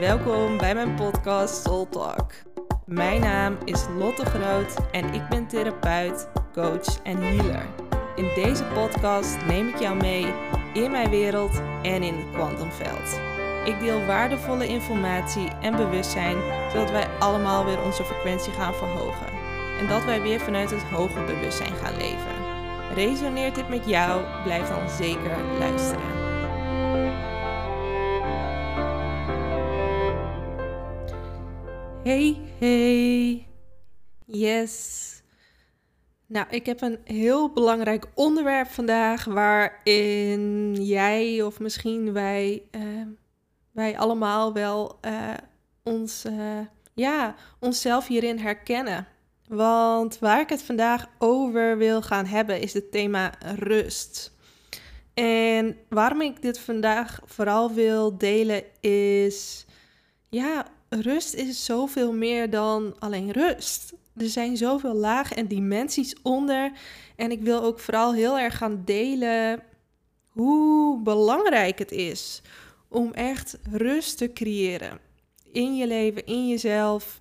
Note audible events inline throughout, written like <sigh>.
Welkom bij mijn podcast Soul Talk. Mijn naam is Lotte Groot en ik ben therapeut, coach en healer. In deze podcast neem ik jou mee in mijn wereld en in het kwantumveld. Ik deel waardevolle informatie en bewustzijn, zodat wij allemaal weer onze frequentie gaan verhogen. En dat wij weer vanuit het hoger bewustzijn gaan leven. Resoneert dit met jou? Blijf dan zeker luisteren. Hey, hey. Yes. Nou, ik heb een heel belangrijk onderwerp vandaag waarin jij of misschien wij, uh, wij allemaal wel uh, ons, uh, ja, onszelf hierin herkennen. Want waar ik het vandaag over wil gaan hebben is het thema rust. En waarom ik dit vandaag vooral wil delen is, ja, rust is zoveel meer dan alleen rust. Er zijn zoveel lagen en dimensies onder. En ik wil ook vooral heel erg gaan delen hoe belangrijk het is om echt rust te creëren. In je leven, in jezelf.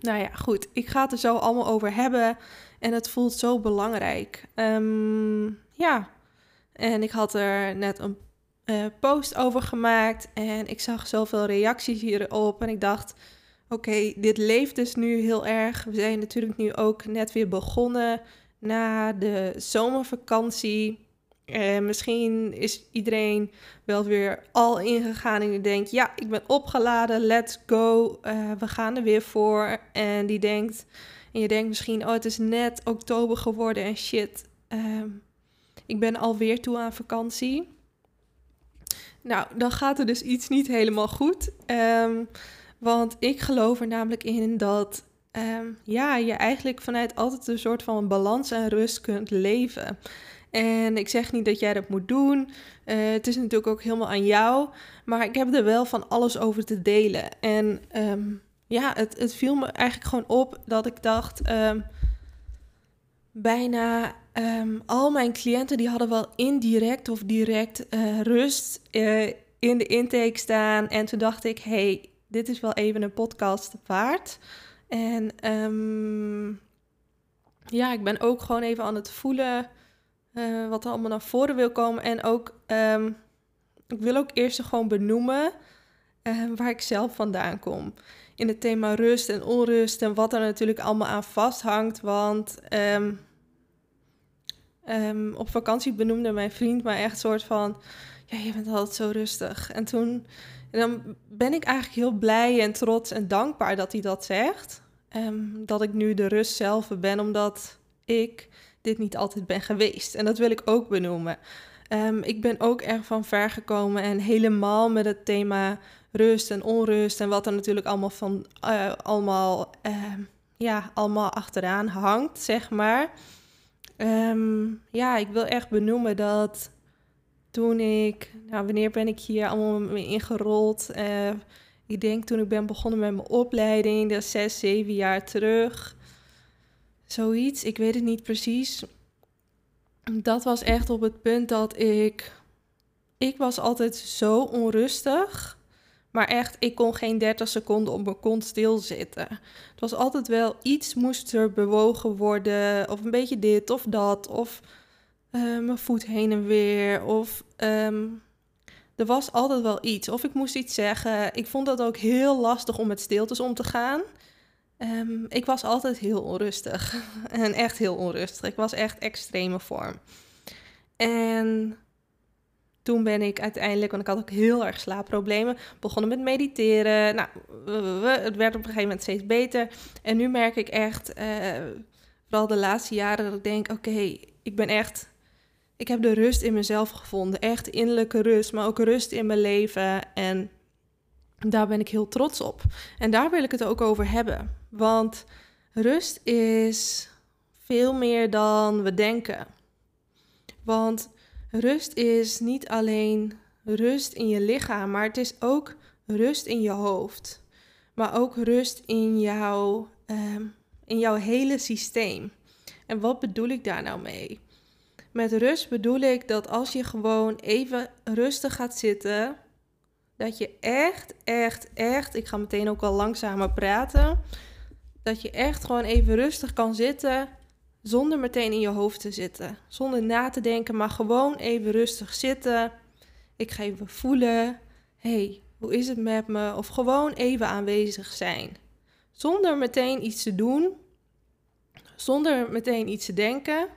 Nou ja, goed. Ik ga het er zo allemaal over hebben. En het voelt zo belangrijk. Um, ja. En ik had er net een uh, post over gemaakt. En ik zag zoveel reacties hierop. En ik dacht oké, dit leeft dus nu heel erg. We zijn natuurlijk nu ook net weer begonnen na de zomervakantie. En misschien is iedereen wel weer al ingegaan en die denkt, ja, ik ben opgeladen, let's go, uh, we gaan er weer voor. En die denkt, en je denkt misschien, oh, het is net oktober geworden en shit, uh, ik ben alweer toe aan vakantie. Nou, dan gaat er dus iets niet helemaal goed. Um, want ik geloof er namelijk in dat um, ja, je eigenlijk vanuit altijd een soort van balans en rust kunt leven. En ik zeg niet dat jij dat moet doen. Uh, het is natuurlijk ook helemaal aan jou. Maar ik heb er wel van alles over te delen. En um, ja, het, het viel me eigenlijk gewoon op dat ik dacht. Bijna um, al mijn cliënten die hadden wel indirect of direct uh, rust uh, in de intake staan. En toen dacht ik, hey, dit is wel even een podcast waard. En um, ja, ik ben ook gewoon even aan het voelen uh, wat er allemaal naar voren wil komen. En ook, um, ik wil ook eerst gewoon benoemen waar ik zelf vandaan kom. In het thema rust en onrust en wat er natuurlijk allemaal aan vasthangt. Want um, op vakantie benoemde mijn vriend mij echt soort van... Ja, je bent altijd zo rustig. En toen en dan ben ik eigenlijk heel blij en trots en dankbaar dat hij dat zegt. Um, dat ik nu de rust zelf ben, omdat ik dit niet altijd ben geweest. En dat wil ik ook benoemen. Um, ik ben ook erg van ver gekomen en helemaal met het thema rust en onrust en wat er natuurlijk allemaal van uh, allemaal, ja, allemaal achteraan hangt, zeg maar. Um, ja, ik wil echt benoemen dat toen ik, nou, wanneer ben ik hier allemaal mee ingerold? Uh, ik denk toen ik ben begonnen met mijn opleiding, dat is zes, zeven jaar terug. Zoiets, ik weet het niet precies. Dat was echt op het punt dat ik. Ik was altijd zo onrustig. Maar echt, ik kon geen 30 seconden op mijn kont stilzitten. Het was altijd wel iets moest er bewogen worden. Of een beetje dit of dat. Of uh, mijn voet heen en weer. Of um, er was altijd wel iets. Of ik moest iets zeggen. Ik vond dat ook heel lastig om met stiltes om te gaan. Um, ik was altijd heel onrustig. <laughs> en echt heel onrustig. Ik was echt extreme vorm. En toen ben ik uiteindelijk, want ik had ook heel erg slaapproblemen, begonnen met mediteren. Nou, het werd op een gegeven moment steeds beter. En nu merk ik echt, uh, vooral de laatste jaren, dat ik denk: oké, ik ben echt ik heb de rust in mezelf gevonden. Echt innerlijke rust, maar ook rust in mijn leven. En daar ben ik heel trots op. En daar wil ik het ook over hebben. Want rust is veel meer dan we denken. Want rust is niet alleen rust in je lichaam, maar het is ook rust in je hoofd. Maar ook rust in jouw, um, in jouw hele systeem. En wat bedoel ik daar nou mee? Met rust bedoel ik dat als je gewoon even rustig gaat zitten, dat je echt, echt, echt, ik ga meteen ook al langzamer praten, dat je echt gewoon even rustig kan zitten zonder meteen in je hoofd te zitten. Zonder na te denken, maar gewoon even rustig zitten. Ik ga even voelen, hey, hoe is het met me? Of gewoon even aanwezig zijn. Zonder meteen iets te doen, zonder meteen iets te denken,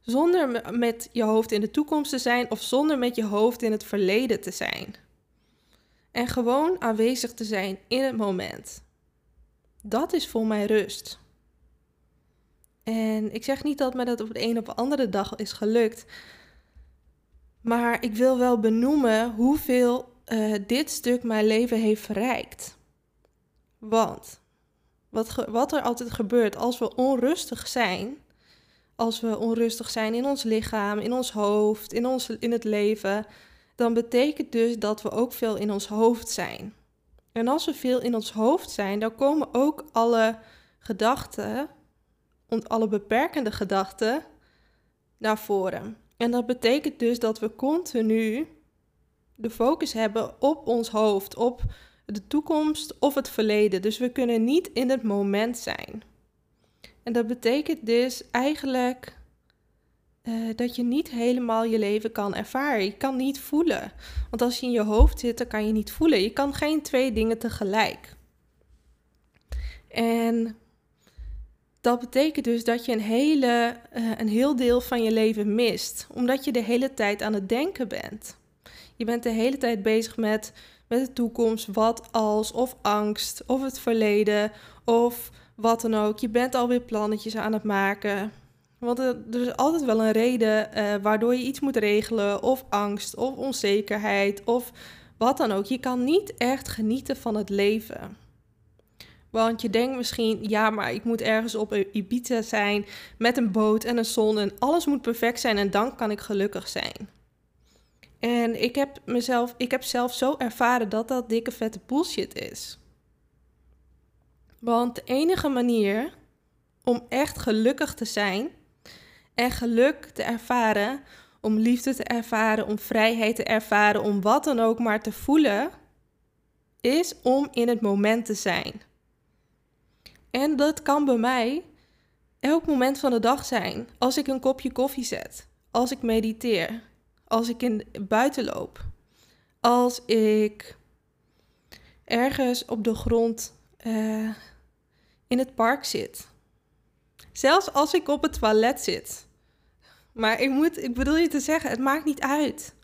zonder met je hoofd in de toekomst te zijn of zonder met je hoofd in het verleden te zijn. En gewoon aanwezig te zijn in het moment. Dat is voor mij rust. En ik zeg niet dat me dat op de een de andere dag is gelukt. Maar ik wil wel benoemen hoeveel uh, dit stuk mijn leven heeft verrijkt. Want wat, wat er altijd gebeurt als we onrustig zijn, als we onrustig zijn in ons lichaam, in ons hoofd, in, in het leven, dan betekent dus dat we ook veel in ons hoofd zijn. En als we veel in ons hoofd zijn, dan komen ook alle gedachten, alle beperkende gedachten, naar voren. En dat betekent dus dat we continu de focus hebben op ons hoofd, op de toekomst of het verleden. Dus we kunnen niet in het moment zijn. En dat betekent dus eigenlijk uh, dat je niet helemaal je leven kan ervaren. Je kan niet voelen. Want als je in je hoofd zit, dan kan je niet voelen. Je kan geen twee dingen tegelijk. En dat betekent dus dat je een, hele, uh, een heel deel van je leven mist. Omdat je de hele tijd aan het denken bent. Je bent de hele tijd bezig met, met de toekomst, wat als, of angst, of het verleden, of wat dan ook. Je bent alweer plannetjes aan het maken. Want er, is altijd wel een reden uh, waardoor je iets moet regelen, of angst, of onzekerheid, of wat dan ook. Je kan niet echt genieten van het leven. Want je denkt misschien, ja, maar ik moet ergens op Ibiza zijn met een boot en een zon en alles moet perfect zijn en dan kan ik gelukkig zijn. En ik heb mezelf, ik heb zelf zo ervaren dat dat dikke vette bullshit is. Want de enige manier om echt gelukkig te zijn en geluk te ervaren, om liefde te ervaren, om vrijheid te ervaren, om wat dan ook maar te voelen, is om in het moment te zijn. En dat kan bij mij elk moment van de dag zijn. Als ik een kopje koffie zet, als ik mediteer, als ik in buiten loop, als ik ergens op de grond uh, in het park zit. Zelfs als ik op het toilet zit. Maar ik, moet, ik bedoel je te zeggen, het maakt niet uit.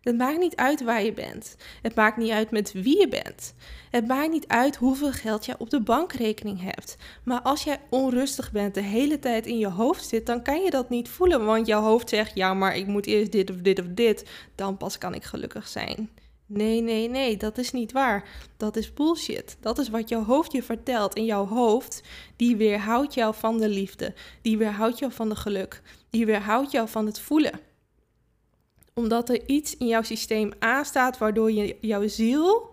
Het maakt niet uit waar je bent. Het maakt niet uit met wie je bent. Het maakt niet uit hoeveel geld je op de bankrekening hebt. Maar als jij onrustig bent, de hele tijd in je hoofd zit, dan kan je dat niet voelen. Want jouw hoofd zegt: ja, maar ik moet eerst dit of dit of dit. Dan pas kan ik gelukkig zijn. Nee, nee, nee, dat is niet waar. Dat is bullshit. Dat is wat jouw hoofd je vertelt. En jouw hoofd, die weerhoudt jou van de liefde. Die weerhoudt jou van de geluk. Die weerhoudt jou van het voelen. Omdat er iets in jouw systeem aanstaat waardoor je, jouw ziel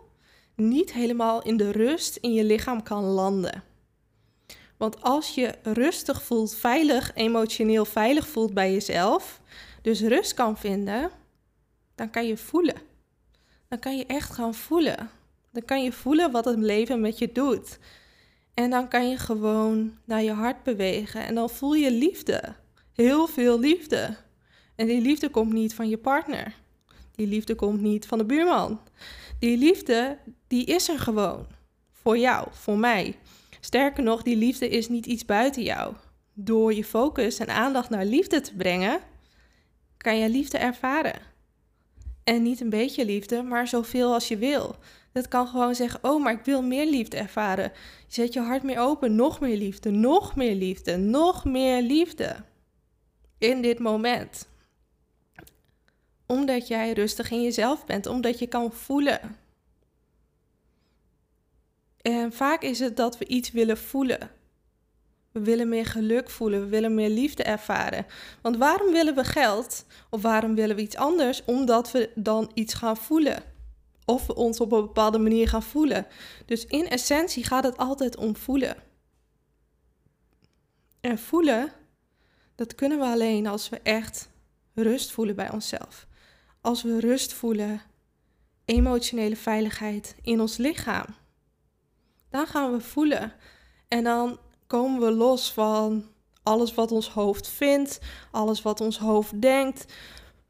niet helemaal in de rust in je lichaam kan landen. Want als je rustig voelt, veilig, emotioneel veilig voelt bij jezelf, dus rust kan vinden, dan kan je voelen dan kan je echt gaan voelen. Dan kan je voelen wat het leven met je doet. En dan kan je gewoon naar je hart bewegen en dan voel je liefde. Heel veel liefde. En die liefde komt niet van je partner. Die liefde komt niet van de buurman. Die liefde, die is er gewoon. Voor jou, voor mij. Sterker nog, die liefde is niet iets buiten jou. Door je focus en aandacht naar liefde te brengen, kan je liefde ervaren. En niet een beetje liefde, maar zoveel als je wil. Dat kan gewoon zeggen: Oh, maar ik wil meer liefde ervaren. Zet je hart meer open, nog meer liefde, nog meer liefde, nog meer liefde. In dit moment. Omdat jij rustig in jezelf bent, omdat je kan voelen. En vaak is het dat we iets willen voelen. We willen meer geluk voelen, we willen meer liefde ervaren. Want waarom willen we geld of waarom willen we iets anders? Omdat we dan iets gaan voelen. Of we ons op een bepaalde manier gaan voelen. Dus in essentie gaat het altijd om voelen. En voelen, dat kunnen we alleen als we echt rust voelen bij onszelf. Als we rust voelen emotionele veiligheid in ons lichaam. Dan gaan we voelen. En dan komen we los van alles wat ons hoofd vindt, alles wat ons hoofd denkt,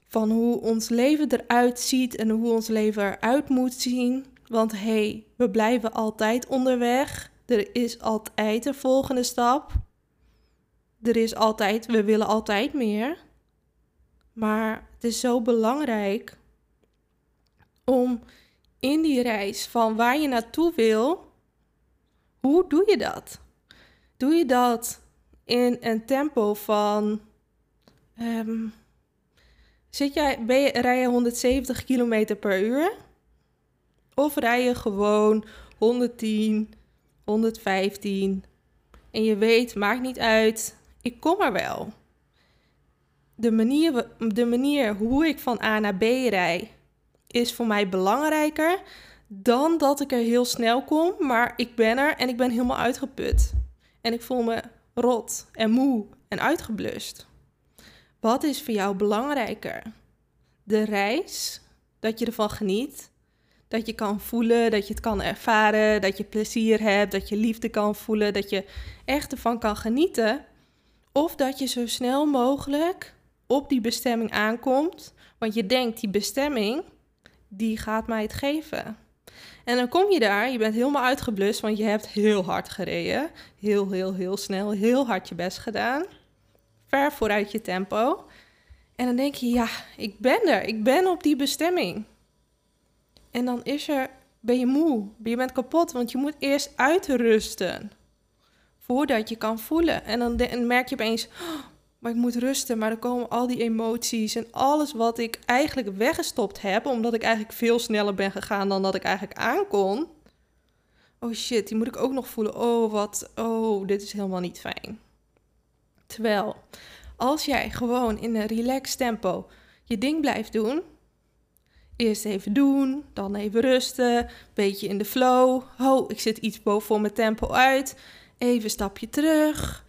van hoe ons leven eruit ziet en hoe ons leven eruit moet zien. Want hé, hey, we blijven altijd onderweg. Er is altijd een volgende stap. Er is altijd, we willen altijd meer. Maar het is zo belangrijk om in die reis van waar je naartoe wil, hoe doe je dat? Doe je dat in een tempo van. Um, zit jij, je, rij je 170 km per uur? Of rij je gewoon 110, 115 en je weet, maakt niet uit, ik kom er wel. De manier, de manier hoe ik van A naar B rij is voor mij belangrijker dan dat ik er heel snel kom, maar ik ben er en ik ben helemaal uitgeput. En ik voel me rot en moe en uitgeblust. Wat is voor jou belangrijker? De reis, dat je ervan geniet, dat je kan voelen, dat je het kan ervaren, dat je plezier hebt, dat je liefde kan voelen, dat je echt ervan kan genieten. Of dat je zo snel mogelijk op die bestemming aankomt, want je denkt die bestemming, die gaat mij het geven. En dan kom je daar, je bent helemaal uitgeblust, want je hebt heel hard gereden. Heel, heel, heel snel, heel hard je best gedaan. Ver vooruit je tempo. En dan denk je, ja, ik ben er, ik ben op die bestemming. En dan is er, ben je moe, je bent kapot, want je moet eerst uitrusten. Voordat je kan voelen. En dan merk je opeens, oh, maar ik moet rusten. Maar dan komen al die emoties en alles wat ik eigenlijk weggestopt heb, omdat ik eigenlijk veel sneller ben gegaan dan dat ik eigenlijk aankon. Oh shit, die moet ik ook nog voelen. Oh, wat. Oh, dit is helemaal niet fijn. Terwijl, als jij gewoon in een relaxed tempo je ding blijft doen, eerst even doen, dan even rusten, beetje in de flow. Oh, ik zit iets boven mijn tempo uit. Even een stapje terug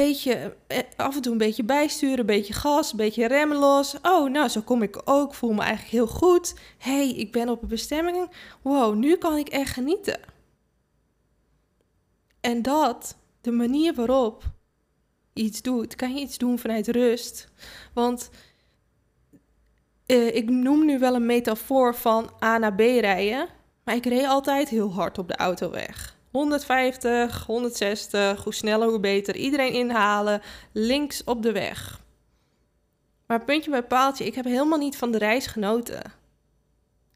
beetje, eh, af en toe een beetje bijsturen, een beetje gas, een beetje remmen los. Oh, nou, zo kom ik ook. Voel me eigenlijk heel goed. hey, ik ben op een bestemming. Wow, nu kan ik echt genieten. En dat, de manier waarop iets doet, kan je iets doen vanuit rust. Want uh, ik noem nu wel een metafoor van A naar B rijden, maar ik reed altijd heel hard op de autoweg. 150, 160, hoe sneller hoe beter. Iedereen inhalen, links op de weg. Maar puntje bij paaltje, ik heb helemaal niet van de reis genoten.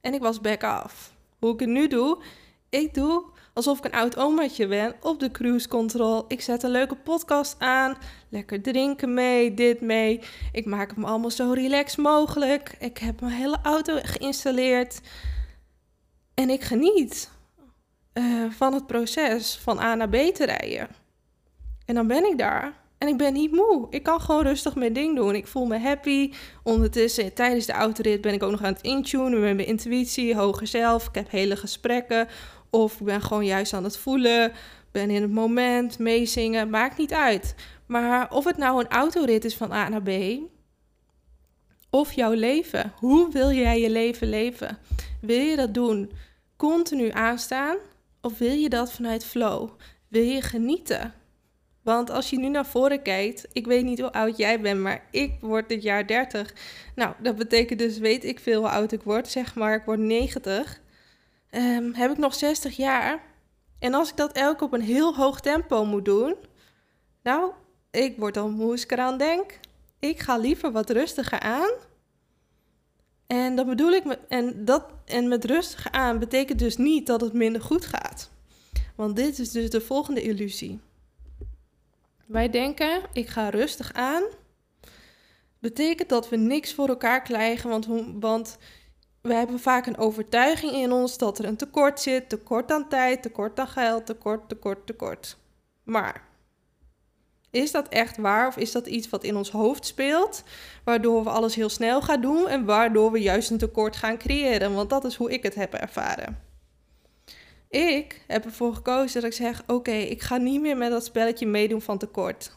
En ik was back af. Hoe ik het nu doe, ik doe alsof ik een oud omaatje ben op de cruise control. Ik zet een leuke podcast aan, lekker drinken mee, dit mee. Ik maak hem allemaal zo relaxed mogelijk. Ik heb mijn hele auto geïnstalleerd en ik geniet. Eh, van het proces van A naar B te rijden. En dan ben ik daar en ik ben niet moe. Ik kan gewoon rustig mijn ding doen. Ik voel me happy. Ondertussen, tijdens de autorit ben ik ook nog aan het intunen met mijn intuïtie, hoger zelf. Ik heb hele gesprekken. Of ik ben gewoon juist aan het voelen. Ben in het moment, meezingen. Maakt niet uit. Maar of het nou een autorit is van A naar B. Of jouw leven. Hoe wil jij je leven leven? Wil je dat doen? Continu aanstaan of wil je dat vanuit flow? Wil je genieten? Want als je nu naar voren kijkt, ik weet niet hoe oud jij bent, maar ik word dit jaar 30. Nou, dat betekent dus, weet ik veel hoe oud ik word, zeg maar, ik word 90. Ehm, heb ik nog 60 jaar. En als ik dat elk op een heel hoog tempo moet doen, nou, ik word dan moe als ik eraan denk. Ik ga liever wat rustiger aan. En dat bedoel ik, met, en, dat, en met rustig aan betekent dus niet dat het minder goed gaat. Want dit is dus de volgende illusie. Wij denken, ik ga rustig aan. Betekent dat we niks voor elkaar krijgen, want, want we hebben vaak een overtuiging in ons dat er een tekort zit. Tekort aan tijd, tekort aan geld, tekort, tekort, tekort. Maar is dat echt waar of is dat iets wat in ons hoofd speelt, waardoor we alles heel snel gaan doen en waardoor we juist een tekort gaan creëren? Want dat is hoe ik het heb ervaren. Ik heb ervoor gekozen dat ik zeg: Oké, ik ga niet meer met dat spelletje meedoen van tekort.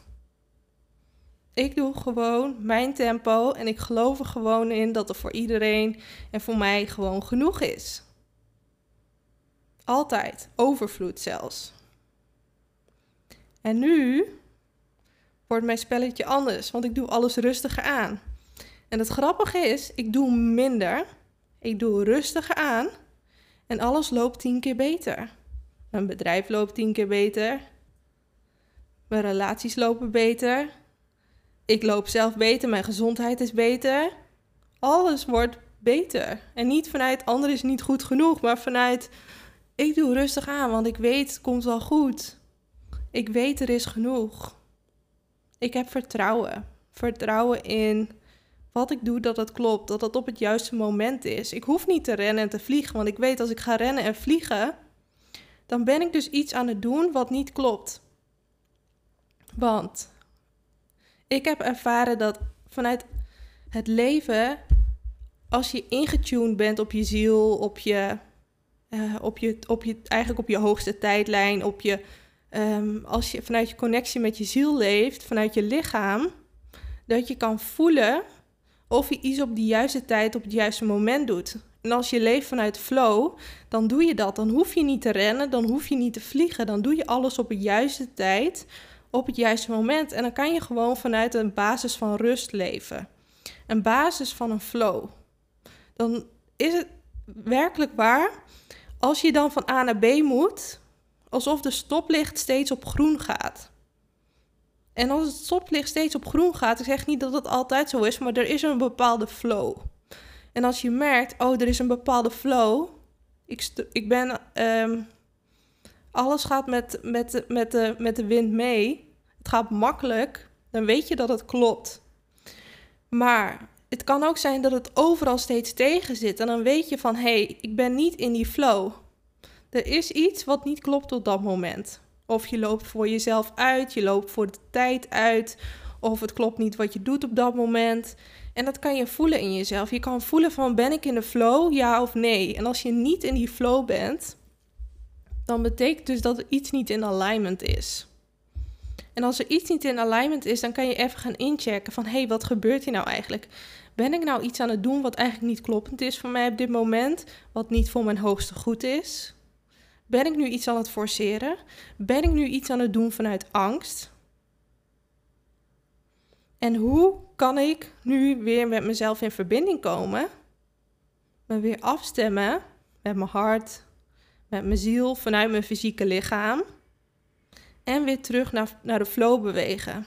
Ik doe gewoon mijn tempo en ik geloof er gewoon in dat er voor iedereen en voor mij gewoon genoeg is. Altijd, overvloed zelfs. En nu wordt mijn spelletje anders, want ik doe alles rustiger aan. En het grappige is, ik doe minder, ik doe rustiger aan en alles loopt tien keer beter. Mijn bedrijf loopt tien keer beter, mijn relaties lopen beter, ik loop zelf beter, mijn gezondheid is beter. Alles wordt beter. En niet vanuit anderen is niet goed genoeg, maar vanuit ik doe rustig aan, want ik weet het komt wel goed. Ik weet er is genoeg. Ik heb vertrouwen. Vertrouwen in wat ik doe, dat het klopt, dat het op het juiste moment is. Ik hoef niet te rennen en te vliegen, want ik weet als ik ga rennen en vliegen, dan ben ik dus iets aan het doen wat niet klopt. Want ik heb ervaren dat vanuit het leven, als je ingetuned bent op je ziel, op je, uh, op je, op je, eigenlijk op je hoogste tijdlijn, op je, um, als je vanuit je connectie met je ziel leeft, vanuit je lichaam, dat je kan voelen of je iets op de juiste tijd, op het juiste moment doet. En als je leeft vanuit flow, dan doe je dat. Dan hoef je niet te rennen, dan hoef je niet te vliegen. Dan doe je alles op het juiste tijd, op het juiste moment. En dan kan je gewoon vanuit een basis van rust leven. Een basis van een flow. Dan is het werkelijk waar, als je dan van A naar B moet, alsof de stoplicht steeds op groen gaat. En als het stoplicht steeds op groen gaat, ik zeg niet dat het altijd zo is, maar er is een bepaalde flow. En als je merkt, oh, er is een bepaalde flow. Ik, ik ben um, alles gaat met, met, met, de, met de wind mee. Het gaat makkelijk. Dan weet je dat het klopt. Maar het kan ook zijn dat het overal steeds tegen zit. En dan weet je van, hé, hey, ik ben niet in die flow. Er is iets wat niet klopt op dat moment. Of je loopt voor jezelf uit, je loopt voor de tijd uit. Of het klopt niet wat je doet op dat moment. En dat kan je voelen in jezelf. Je kan voelen van ben ik in de flow, ja of nee. En als je niet in die flow bent, dan betekent dus dat er iets niet in alignment is. En als er iets niet in alignment is, dan kan je even gaan inchecken van hé, hey, wat gebeurt hier nou eigenlijk? Ben ik nou iets aan het doen wat eigenlijk niet kloppend is voor mij op dit moment, wat niet voor mijn hoogste goed is? Ben ik nu iets aan het forceren? Ben ik nu iets aan het doen vanuit angst? En hoe kan ik nu weer met mezelf in verbinding komen? Me weer afstemmen met mijn hart, met mijn ziel vanuit mijn fysieke lichaam. En weer terug naar, naar de flow bewegen.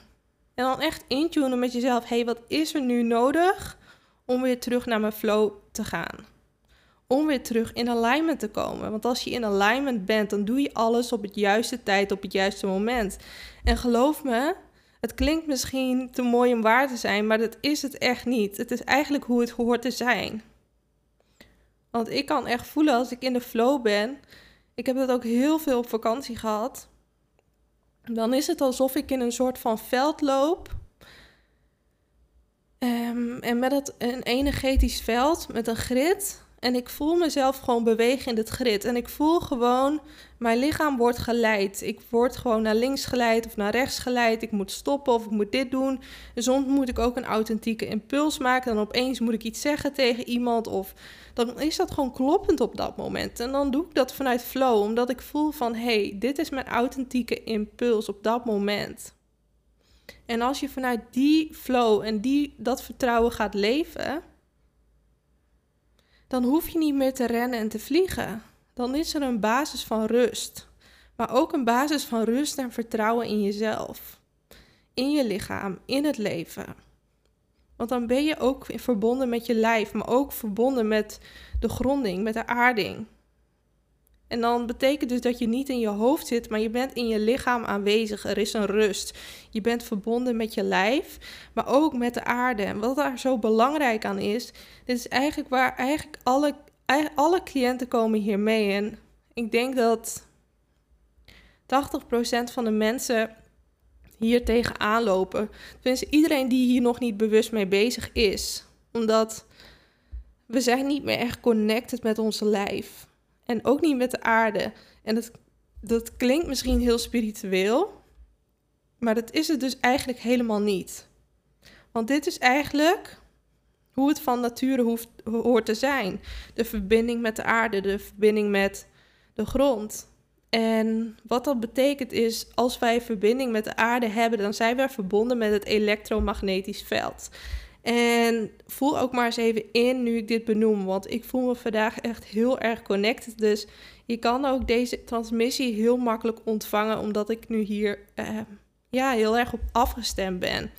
En dan echt intunen met jezelf. hey, wat is er nu nodig om weer terug naar mijn flow te gaan? Om weer terug in alignment te komen. Want als je in alignment bent, dan doe je alles op het juiste tijd, op het juiste moment. En geloof me, het klinkt misschien te mooi om waar te zijn, maar dat is het echt niet. Het is eigenlijk hoe het hoort te zijn. Want ik kan echt voelen als ik in de flow ben. Ik heb dat ook heel veel op vakantie gehad. Dan is het alsof ik in een soort van veld loop. Um, en met dat, een energetisch veld, met een grid. En ik voel mezelf gewoon bewegen in het grid. En ik voel gewoon, mijn lichaam wordt geleid. Ik word gewoon naar links geleid of naar rechts geleid. Ik moet stoppen of ik moet dit doen. Dus soms moet ik ook een authentieke impuls maken. Dan opeens moet ik iets zeggen tegen iemand. Of dan is dat gewoon kloppend op dat moment. En dan doe ik dat vanuit flow. Omdat ik voel van, hey, dit is mijn authentieke impuls op dat moment. En als je vanuit die flow en die, dat vertrouwen gaat leven dan hoef je niet meer te rennen en te vliegen. Dan is er een basis van rust. Maar ook een basis van rust en vertrouwen in jezelf. In je lichaam, in het leven. Want dan ben je ook verbonden met je lijf, maar ook verbonden met de gronding, met de aarding. En dan betekent dus dat je niet in je hoofd zit, maar je bent in je lichaam aanwezig. Er is een rust. Je bent verbonden met je lijf, maar ook met de aarde. En wat daar zo belangrijk aan is, dit is eigenlijk waar eigenlijk alle, alle cliënten komen hier mee. En ik denk dat 80% van de mensen hier tegenaan lopen. Tenminste, iedereen die hier nog niet bewust mee bezig is. Omdat we zijn niet meer echt connected met onze lijf. En ook niet met de aarde. En dat, dat klinkt misschien heel spiritueel, maar dat is het dus eigenlijk helemaal niet. Want dit is eigenlijk hoe het van nature hoort te zijn. De verbinding met de aarde, de verbinding met de grond. En wat dat betekent is, als wij verbinding met de aarde hebben, dan zijn we verbonden met het elektromagnetisch veld. En voel ook maar eens even in nu ik dit benoem, want ik voel me vandaag echt heel erg connected. Dus je kan ook deze transmissie heel makkelijk ontvangen, omdat ik nu hier uh, ja, heel erg op afgestemd ben.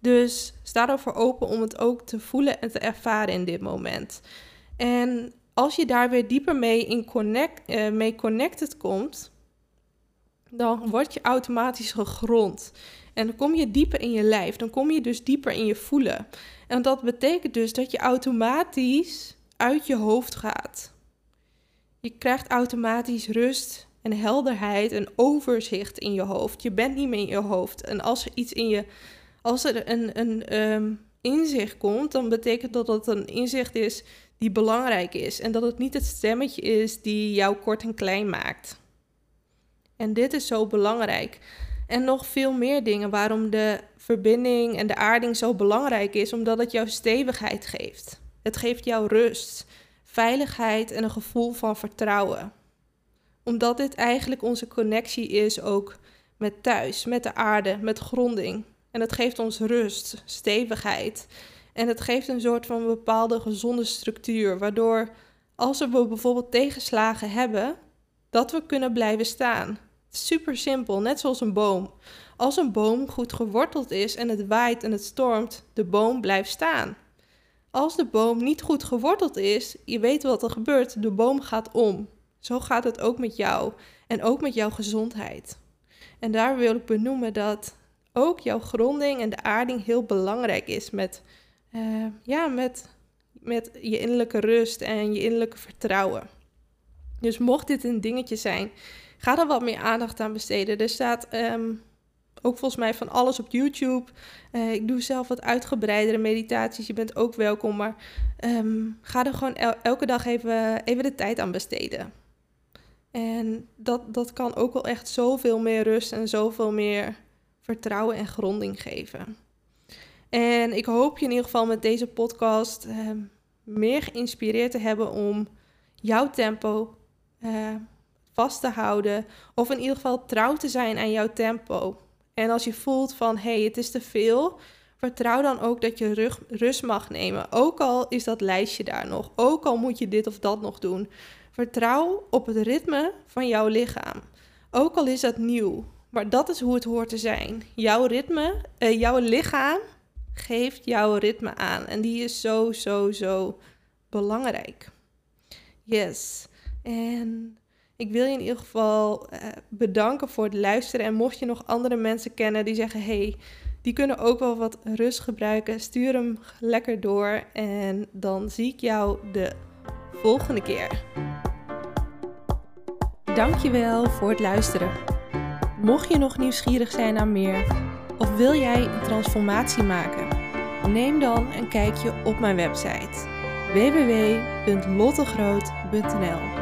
Dus sta ervoor open om het ook te voelen en te ervaren in dit moment. En als je daar weer dieper mee, in connect, uh, mee connected komt, dan word je automatisch gegrond. En dan kom je dieper in je lijf, dan kom je dus dieper in je voelen. En dat betekent dus dat je automatisch uit je hoofd gaat. Je krijgt automatisch rust en helderheid en overzicht in je hoofd. Je bent niet meer in je hoofd. En als er iets in je, als er een, een um, inzicht komt, dan betekent dat dat een inzicht is die belangrijk is. En dat het niet het stemmetje is die jou kort en klein maakt. En dit is zo belangrijk. En nog veel meer dingen waarom de verbinding en de aarding zo belangrijk is, omdat het jou stevigheid geeft. Het geeft jou rust, veiligheid en een gevoel van vertrouwen. Omdat dit eigenlijk onze connectie is ook met thuis, met de aarde, met gronding. En het geeft ons rust, stevigheid. En het geeft een soort van bepaalde gezonde structuur, waardoor als we bijvoorbeeld tegenslagen hebben, dat we kunnen blijven staan. Super simpel, net zoals een boom. Als een boom goed geworteld is en het waait en het stormt, de boom blijft staan. Als de boom niet goed geworteld is, je weet wat er gebeurt, de boom gaat om. Zo gaat het ook met jou en ook met jouw gezondheid. En daar wil ik benoemen dat ook jouw gronding en de aarding heel belangrijk is met, uh, ja, met, met je innerlijke rust en je innerlijke vertrouwen. Dus mocht dit een dingetje zijn, ga er wat meer aandacht aan besteden. Er staat um, ook volgens mij van alles op YouTube. Uh, ik doe zelf wat uitgebreidere meditaties. Je bent ook welkom. Maar um, ga er gewoon el elke dag even, even de tijd aan besteden. En dat, dat kan ook wel echt zoveel meer rust en zoveel meer vertrouwen en gronding geven. En ik hoop je in ieder geval met deze podcast uh, meer geïnspireerd te hebben om jouw tempo uh, vast te houden. Of in ieder geval trouw te zijn aan jouw tempo. En als je voelt van hé, hey, het is te veel, vertrouw dan ook dat je rust mag nemen. Ook al is dat lijstje daar nog. Ook al moet je dit of dat nog doen. Vertrouw op het ritme van jouw lichaam. Ook al is dat nieuw. Maar dat is hoe het hoort te zijn. Jouw ritme, uh, jouw lichaam geeft jouw ritme aan. En die is zo, zo, zo belangrijk. Yes. En ik wil je in ieder geval uh, bedanken voor het luisteren. En mocht je nog andere mensen kennen die zeggen: hey, die kunnen ook wel wat rust gebruiken, stuur hem lekker door. En dan zie ik jou de volgende keer. Dankjewel voor het luisteren. Mocht je nog nieuwsgierig zijn naar meer, of wil jij een transformatie maken, neem dan een kijkje op mijn website www.lottegroot.nl.